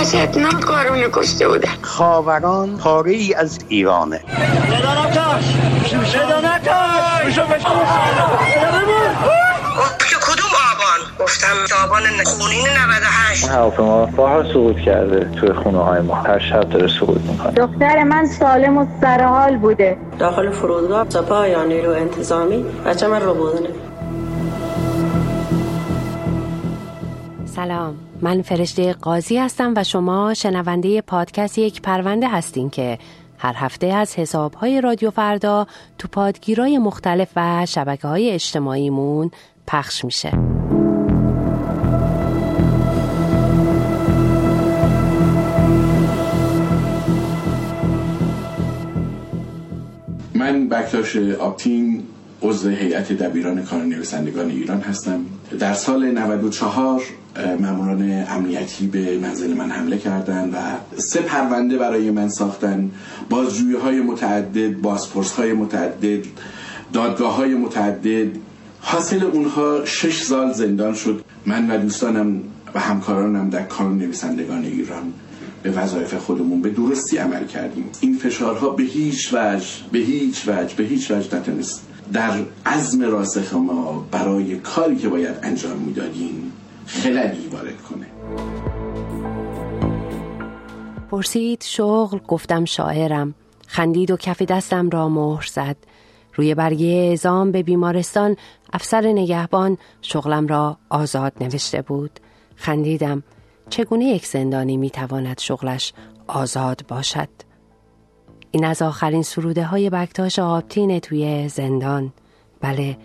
وحشتناک کارونه کشته بودن. خاوران پاره ای از ایرانه. کدوم آبان؟ گفتم آبان خونین 98 هواپیما بارها سقوط کرده توی خونه های ما. هر شب داره سقوط می‌کنه. دختر من سالم و سرحال بوده. داخل فرودگاه سپاه یا نیرو انتظامی. بچه من رو بودنه سلام. من فرشته قاضی هستم و شما شنونده پادکست یک پرونده هستین که هر هفته از حسابهای رادیو فردا تو پادگیرای مختلف و شبکه های اجتماعیمون پخش میشه. من بکتاش آپتین عضو هیئت دبیران کار نویسندگان ایران هستم. در سال 94 ماموران امنیتی به منزل من حمله کردند و سه پرونده برای من ساختن. بازجویی های متعدد بازپرس های متعدد دادگاه های متعدد. حاصل اونها شش سال زندان شد. من و دوستانم و همکارانم در کانون نویسندگان ایران به وظایف خودمون به درستی عمل کردیم. این فشارها به هیچ وجه به هیچ وجه به هیچ وجه نتونست در عزم راسخ ما برای کاری که باید انجام می‌دادیم خللی وارد کنه. پرسید شغل؟ گفتم شاعرم. خندید و کف دستم را مهر زد. روی برگه اعزام به بیمارستان افسر نگهبان شغلم را آزاد نوشته بود. خندیدم چگونه یک زندانی می‌تواند شغلش آزاد باشد؟ این از آخرین سروده های بکتاش آبتینه توی زندان. بله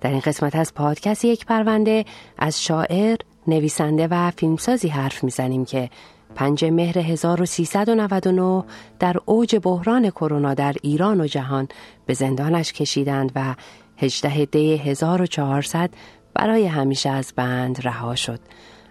در این قسمت از پادکست یک پرونده از شاعر نویسنده و فیلمسازی حرف می‌زنیم که پنج مهر 1399 در اوج بحران کرونا در ایران و جهان به زندانش کشیدند و 18 دی 1400 برای همیشه از بند رها شد.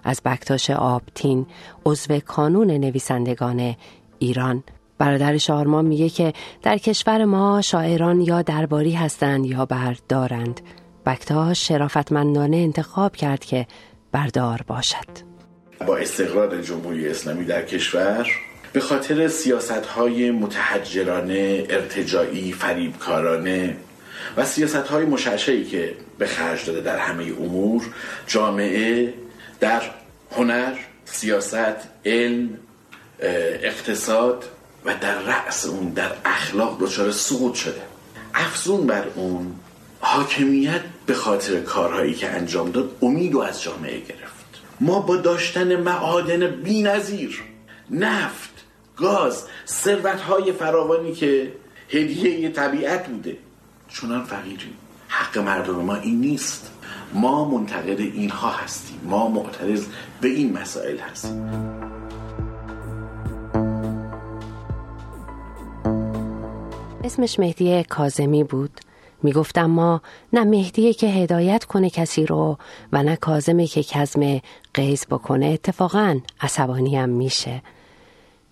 از بکتاش آبتین عضو کانون نویسندگان ایران. برادرش آرمان میگه که در کشور ما شاعران یا درباری هستند یا بردارند. بکتاش شرافتمندانه انتخاب کرد که بردار باشد. با استقرار جمهوری اسلامی در کشور به خاطر سیاست های متحجرانه ارتجاعی فریبکارانه و سیاست های که به خرج داده در همه امور جامعه در هنر سیاست علم اقتصاد و در رأس اون در اخلاق دچار سقوط شده. افزون بر اون حاکمیت به خاطر کارهایی که انجام داد امید و از جامعه گرفت. ما با داشتن معادن بی‌نظیر نفت گاز ثروت های فراوانی که هدیه طبیعت بوده چونان فقیریم. حق مردم ما این نیست. ما منتقد اینها هستیم. ما معترض به این مسائل هستیم. اسمش مهدی کازمی بود. می‌گفتم ما نه مهدیه که هدایت کنه کسی رو و نه کازمه که کزم قیز بکنه اتفاقا عصبانی هم میشه.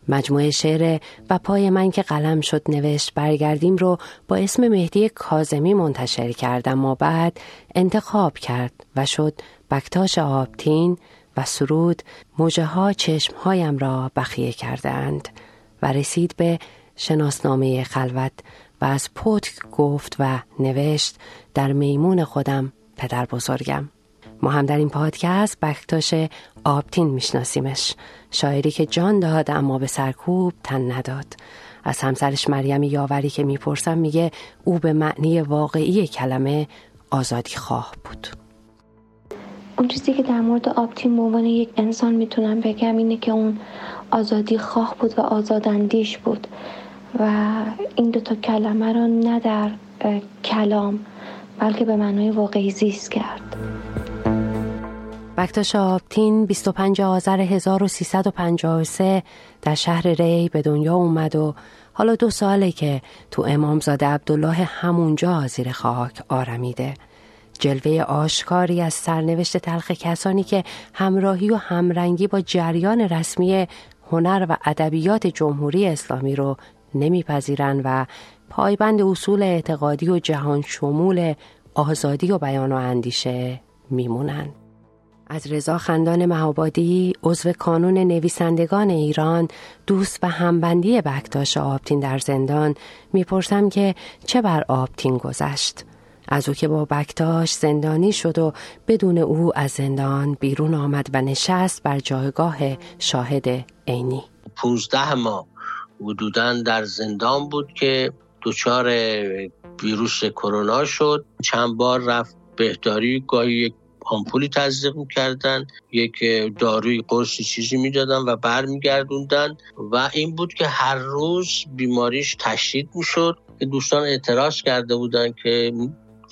مجموعه شعر و پای من که قلم شد نوشت برگردیم رو با اسم مهدی کازمی منتشر کردم و بعد انتخاب کرد و شد بکتاش آبتین و سرود موجه ها چشم هایم را بخیه کردند و رسید به شناسنامه خلوت و از پتک گفت و نوشت در میمون خودم پدر بزرگم. ما هم در این پادکست بکتاش آبتین میشناسیمش. شاعری که جان داد اما به سرکوب تن نداد. از همسرش مریم یاوری که می‌پرسم میگه او به معنی واقعی کلمه آزادی خواه بود. اون چیزی که در مورد آبتین به عنوان یک انسان می‌تونم بگم اینه که اون آزادی خواه بود و آزاداندیش بود. و این دوتا کلمه رو نه در کلام بلکه به معنای واقعی زیست کرد. بکتاش آبتین 25 آذر 1353 در شهر ری به دنیا اومد و حالا دو ساله که تو امامزاده عبدالله همونجا زیر خاک آرمیده. جلوه آشکاری از سرنوشت تلخ کسانی که همراهی و همرنگی با جریان رسمی هنر و ادبیات جمهوری اسلامی رو نمیپذیرند و پایبند اصول اعتقادی و جهان شمول آزادی و بیان و اندیشه میمونن از رضا خندان مهابادی عضو کانون نویسندگان ایران دوست و همبندی بکتاش آبتین در زندان می‌پرسم که چه بر آبتین گذشت؟ از او که با بکتاش زندانی شد و بدون او از زندان بیرون آمد و نشست بر جایگاه شاهد عینی. پونزده ماه حدودا در زندان بود که دچار ویروس کرونا شد. چند بار رفت بهداری گاهی یک آمپولی تزریق می‌کردن یک داروی قرصی چیزی می‌دادن و برمیگردوندن و این بود که هر روز بیماریش تشدید می‌شد. که دوستان اعتراض کرده بودن که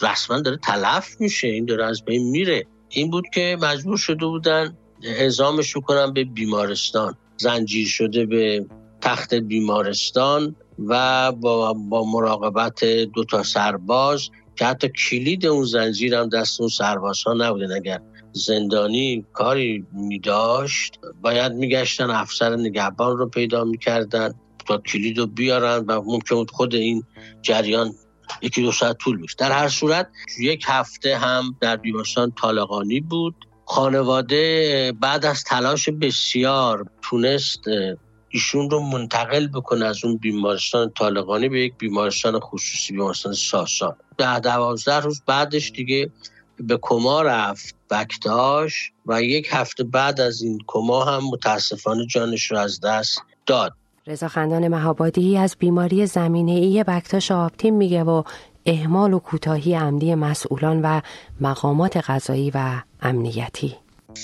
رسما داره تلف میشه این داره از بین میره. این بود که مجبور شده بودن اعزامش کنن به بیمارستان. زنجیر شده به تخت بیمارستان و با, با مراقبت دو تا سرباز که حتی کلید اون زنجیر هم دست اون سرباز ها نبودن. اگر زندانی کاری می داشت باید میگشتن افسر نگهبان رو پیدا می‌کردن تا کلید رو بیارن و ممکن خود این جریان یکی دو ساعت طول میشه در هر صورت یک هفته هم در بیمارستان طالقانی بود. خانواده بعد از تلاش بسیار تونست ایشون رو منتقل بکنه از اون بیمارستان طالقانی به یک بیمارستان خصوصی بیمارستان ساسان. ده دوازده روز بعدش دیگه به کما رفت بکتاش و یک هفته بعد از این کما هم متاسفانه جانش رو از دست داد. رضا خندان مهابادی از بیماری زمینه ای بکتاش آبتین میگه و اهمال و کوتاهی عمدی مسئولان و مقامات غذایی و امنیتی.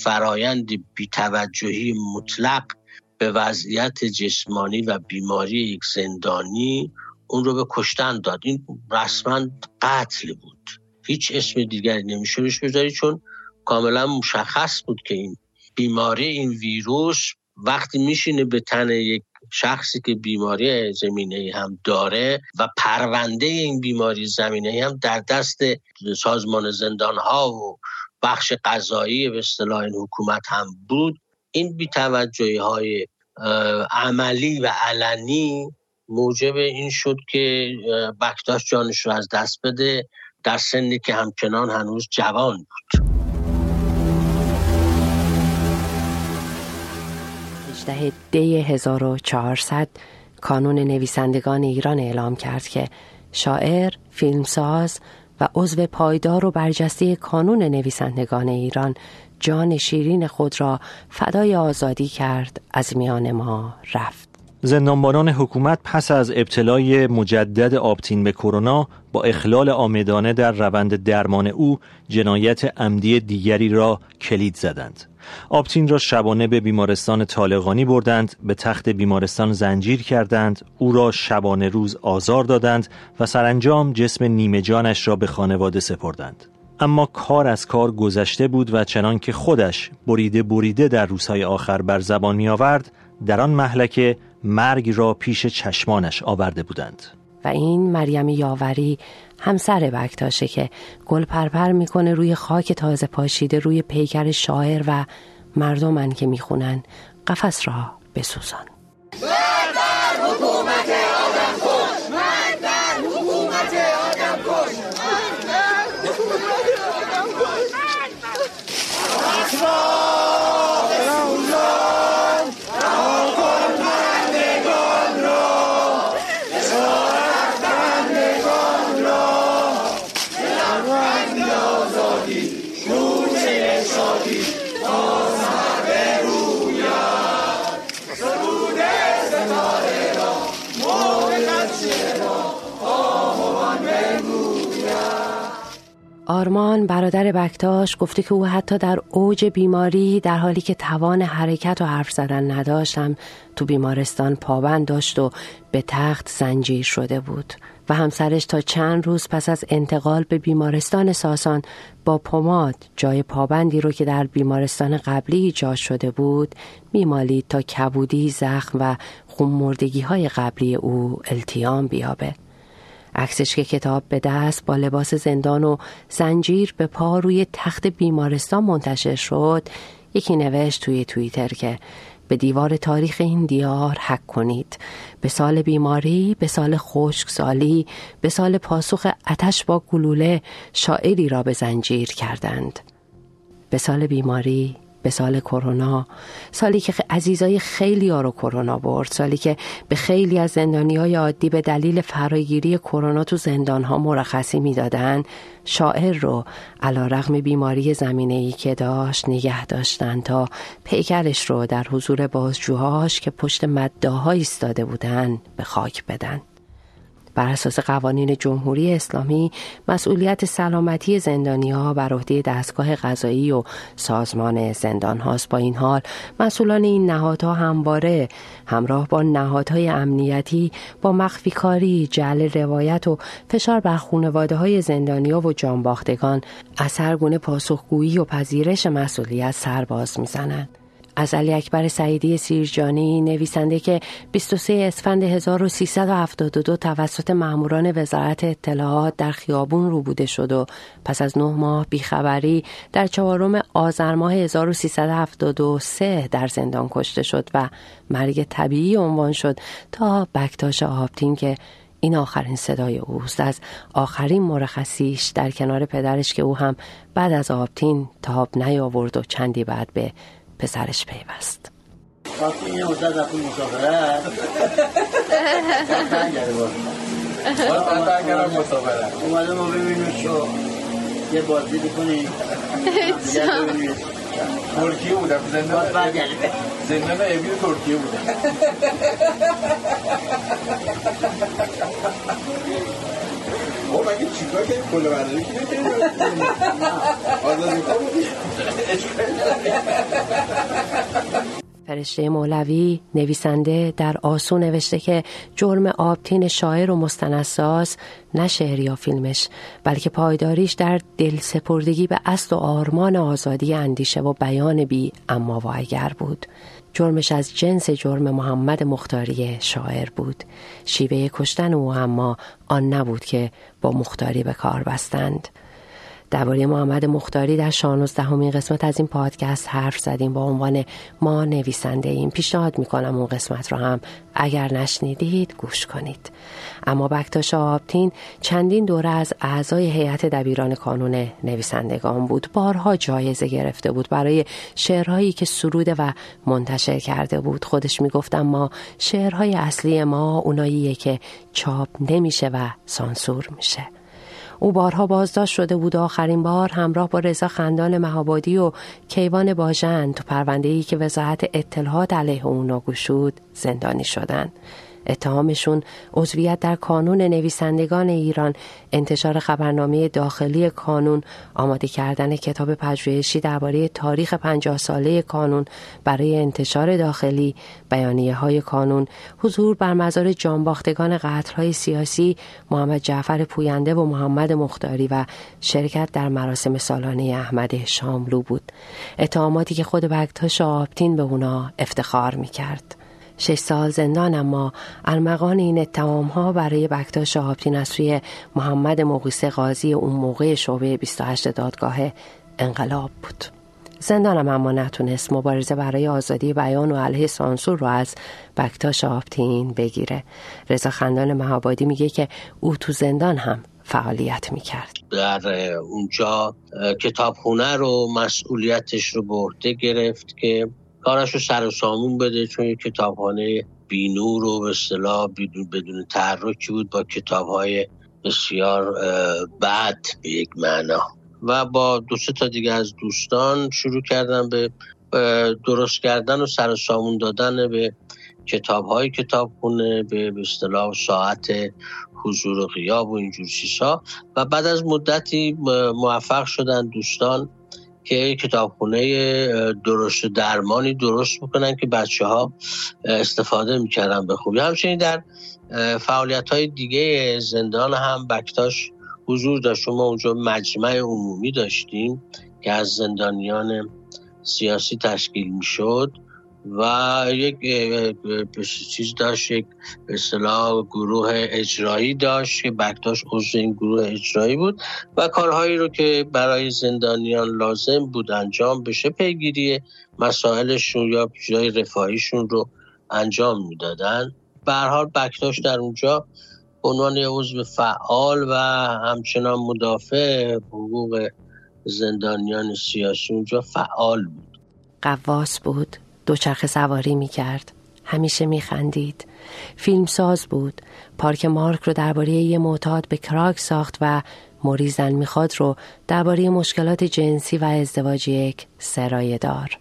فرایند بیتوجهی مطلق به وضعیت جسمانی و بیماری یک زندانی اون رو به کشتن داد. این رسما قتل بود. هیچ اسم دیگری نمیشه روش بذاری چون کاملا مشخص بود که این بیماری این ویروس وقتی میشینه به تن یک شخصی که بیماری زمینه هم داره و پرونده این بیماری زمینه هم در دست سازمان زندان ها و بخش قضایی به اصطلاح این حکومت هم بود این بیتوجهی های عملی و علنی موجب این شد که بکتاش جانش رو از دست بده در سنی که همچنان هنوز جوان بود. 18 دی 1400 کانون نویسندگان ایران اعلام کرد که شاعر، فیلمساز و عضو پایدار و برجسته کانون نویسندگان ایران جان شیرین خود را فدای آزادی کرد از میان ما رفت. زندانبانان حکومت پس از ابتلای مجدد آبتین به کرونا با اخلال آمدانه در روند درمان او جنایت عمدی دیگری را کلید زدند. آبتین را شبانه به بیمارستان طالقانی بردند به تخت بیمارستان زنجیر کردند او را شبانه روز آزار دادند و سرانجام جسم نیمه جانش را به خانواده سپردند. اما کار از کار گذشته بود و چنان که خودش بریده بریده در روزهای آخر بر زبان می آورد در آن محلکه مرگ را پیش چشمانش آورده بودند. و این مریم یاوری همسر بکتاشه که گل پرپر می‌کنه روی خاک تازه پاشیده روی پیکر شاعر و مردمن که می‌خونن. قفس را بسوزان. حکومت! آرمان برادر بکتاش گفته که او حتی در اوج بیماری در حالی که توان حرکت و حرف زدن نداشتم تو بیمارستان پابند داشت و به تخت زنجیر شده بود و همسرش تا چند روز پس از انتقال به بیمارستان ساسان با پماد جای پابندی رو که در بیمارستان قبلی ایجاد شده بود میمالید تا کبودی زخم و خونمردگی های قبلی او التیام بیابه. عکسش که کتاب به دست با لباس زندان و زنجیر به پا روی تخت بیمارستان منتشر شد یکی نوشت توی توییتر که به دیوار تاریخ این دیار حک کنید. به سال بیماری به سال سالی به سال پاسخ اتش با گلوله شاعری را به زنجیر کردند. به سال بیماری به سال کرونا سالی که عزیزای خیلی ها رو کرونا برد سالی که به خیلی از زندانی های عادی به دلیل فراگیری کرونا تو زندان ها مرخصی می‌دادن. شاعر رو علا رغم بیماری زمینه ای که داشت نگه داشتن تا پیکرش رو در حضور بازجوهاش که پشت مداها ایستاده بودن به خاک بدن. بر اساس قوانین جمهوری اسلامی مسئولیت سلامتی زندانی ها بر عهده دستگاه قضایی و سازمان زندان هاست با این حال مسئولان این نهادها همواره همراه با نهادهای امنیتی با مخفی کاری جعل روایت و فشار بر خانواده های زندانی ها و جانباختگان اثرگونه پاسخگویی و پذیرش مسئولیت سرباز می‌زنند. از علی اکبر سعیدی سیرجانی نویسنده که 23 اسفند 1372 توسط ماموران وزارت اطلاعات در خیابون روبوده شد و پس از نه ماه بیخبری در چهارم آذر ماه 1373 در زندان کشته شد و مرگ طبیعی عنوان شد تا بکتاش آبتین که این آخرین صدای اوست. از آخرین مرخصیش در کنار پدرش که او هم بعد از آبتین تاب نیاورد و چندی بعد به پسرش پیوست. وقتی این استاد رفت مسافرت اومده ما ببینیم شو یه بازی بکنیم ترکیه بودم زندان ترکیه بودم او مگه چیکار برداری که فرشته مولوی نویسنده در آسو نوشته که جرم آبتین شاعر و مستنساز نه شعر یا فیلمش بلکه پایداریش در دل سپردگی به اصل و آرمان آزادی اندیشه و بیان بی اما و اگر بود. جرمش از جنس جرم محمد مختاری شاعر بود. شیوه کشتن او اما آن نبود که با مختاری به کار بستند. درباره محمد مختاری در شانوزدهمین قسمت از این پادکست حرف زدیم با عنوان ما نویسنده این پیشنهاد می‌کنم اون قسمت رو هم اگر نشنیدید گوش کنید. اما بکتاش آبتین چندین دوره از اعضای هیئت دبیران کانون نویسندگان بود. بارها جایزه گرفته بود برای شعرهایی که سروده و منتشر کرده بود. خودش می‌گفت ما شعرهای اصلی ما اوناییه که چاپ نمیشه و سانسور میشه. او بارها بازداشت شده بود آخرین بار همراه با رضا خندان مهابادی و کیوان باژن تو پرونده ای که وزارت اطلاعات علیه اونا گشود زندانی شدند. اتهامشون عضویت در کانون نویسندگان ایران انتشار خبرنامه داخلی کانون آماده کردن کتاب پژوهشی درباره تاریخ پنجاه ساله کانون برای انتشار داخلی بیانیه های کانون حضور بر مزار جانباختگان قتل های سیاسی محمد جعفر پوینده و محمد مختاری و شرکت در مراسم سالانه احمد شاملو بود اتهاماتی که خود بکتاش آبتین به اونا افتخار می کرد. شش سال زندان اما ارمغان این اتهام ها برای بکتاش شهابتین از سوی محمد مقیس قاضی اون موقع شعبه 28 دادگاه انقلاب بود. زندانم اما نتونست مبارزه برای آزادی بیان و علیه سانسور رو از بکتا شهابتین بگیره. رضا خندان مهابادی میگه که او تو زندان هم فعالیت می‌کرد. در اونجا کتابخونه رو مسئولیتش رو به عهده گرفت که کارش رو سر و سامون بده چون کتابخانه بینور و به اصطلاح بدون بدون تحرکی بود با کتاب های بسیار بد به یک معنا. و با دو تا دیگه از دوستان شروع کردن به درست کردن و سر و سامون دادن به کتاب های کتابخونه به اصطلاح ساعت حضور و غیاب و اینجور چیزها. و بعد از مدتی موفق شدن دوستان. که کتابخونه درست درمانی درست بکنن که بچه ها استفاده می‌کردن به خوبی. همچنین در فعالیت های دیگه زندان هم بکتاش حضور داشت. ما اونجا مجمع عمومی داشتیم که از زندانیان سیاسی تشکیل می‌شد. و یک چیز داشت یک به اصطلاح گروه اجرایی داشت که بکتاش عضو این گروه اجرایی بود و کارهایی رو که برای زندانیان لازم بود انجام بشه پیگیری مسائلشون یا جای رفاهیشون رو انجام می‌دادن. به حال بکتاش در اونجا عنوان عضو فعال و همچنان مدافع حقوق زندانیان سیاسی اونجا فعال بود. غواص بود. دوچرخه سواری می‌کرد. همیشه میخندید. فیلمساز بود. پارک مارک رو درباره یه معتاد به کراک ساخت و موری زن می‌خواد رو درباره مشکلات جنسی و ازدواج یک سرایدار.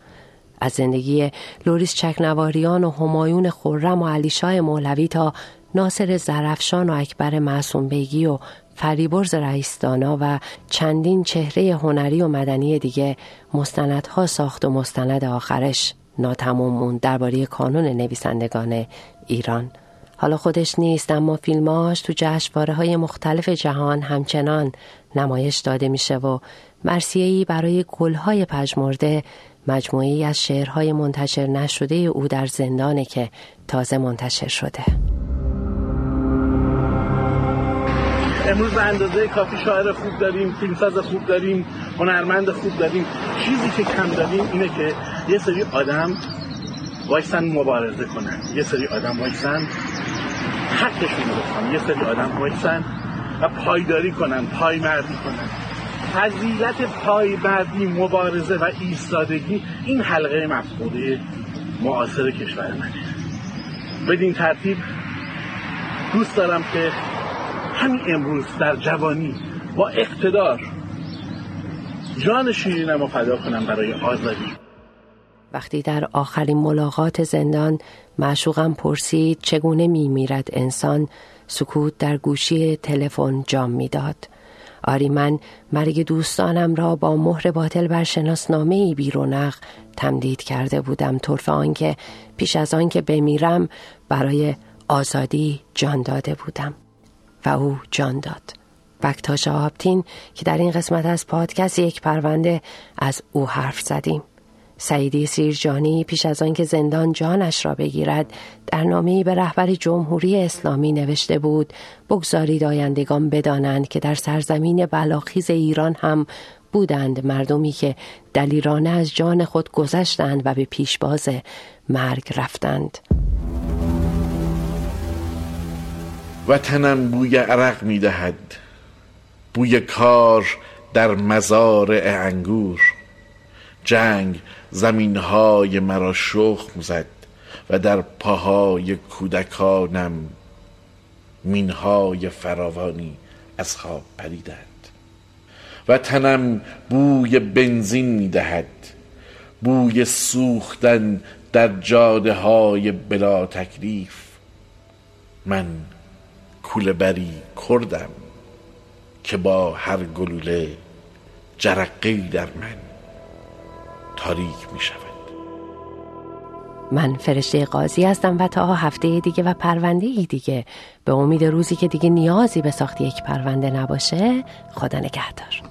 از زندگی لوریس چکنواریان و همایون خرم و علیشاه مولوی تا ناصر زرفشان و اکبر معصوم بیگی و فریبرز رئیسدانا و چندین چهره هنری و مدنی دیگه مستندها ساخت و مستند آخرش. ناتموم موند درباره کانون نویسندگان ایران. حالا خودش نیست اما فیلماش تو جشنواره های مختلف جهان همچنان نمایش داده میشه و مرسیهی برای گلهای پژمرده مجموعی از شعرهای منتشر نشده او در زندانه که تازه منتشر شده. امروز به اندازه کافی شاعر خوب داریم فیلمساز خوب داریم. هنرمند خوب داریم چیزی که کم داریم اینه که یه سری آدم وایسن مبارزه کنن. یه سری آدم وایسن حقشون رو بخوان. یه سری آدم وایسن و پایداری کنن پایمردی کنن. فضیلت پایمردی مبارزه و ایستادگی این حلقه مفقوده معاصر کشور منه. بدین ترتیب دوست دارم که همین امروز در جوانی با اقتدار جان شیرینم رو فدا کنم برای آزادی وقتی در آخرین ملاقات زندان معشوقم پرسید چگونه می میرد انسان سکوت در گوشی تلفن جام می‌داد. آری من مرگ دوستانم را با مهر باطل بر شناسنامه ای بیرونق تمدید کرده بودم طرف آنکه پیش از آنکه بمیرم برای آزادی جان داده بودم و او جان داد بکتاش آبتین که در این قسمت از پادکست یک پرونده از او حرف زدیم. سعیدی سیرجانی پیش از آنکه زندان جانش را بگیرد در نامه‌ای به رهبر جمهوری اسلامی نوشته بود بگذارید آیندگان بدانند که در سرزمین بلاخیز ایران هم بودند مردمی که دلیرانه از جان خود گذشتند و به پیشباز مرگ رفتند. وطنم بوی عرق می‌دهد. بوی کار در مزار انگور. جنگ زمین های مرا شخم زد و در پاهای کودکانم مینهای فراوانی از خواب پریدند. و تنم بوی بنزین می‌دهد بوی سوختن در جاده های بلا تکلیف. من کوله بری کردم. که با هر گلوله جرقی در من تاریک می شود. من فرشته قاضی هستم و تا هفته دیگه و پرونده ای دیگه. به امید روزی که دیگه نیازی به ساخت یک پرونده نباشه خدا نگهدار.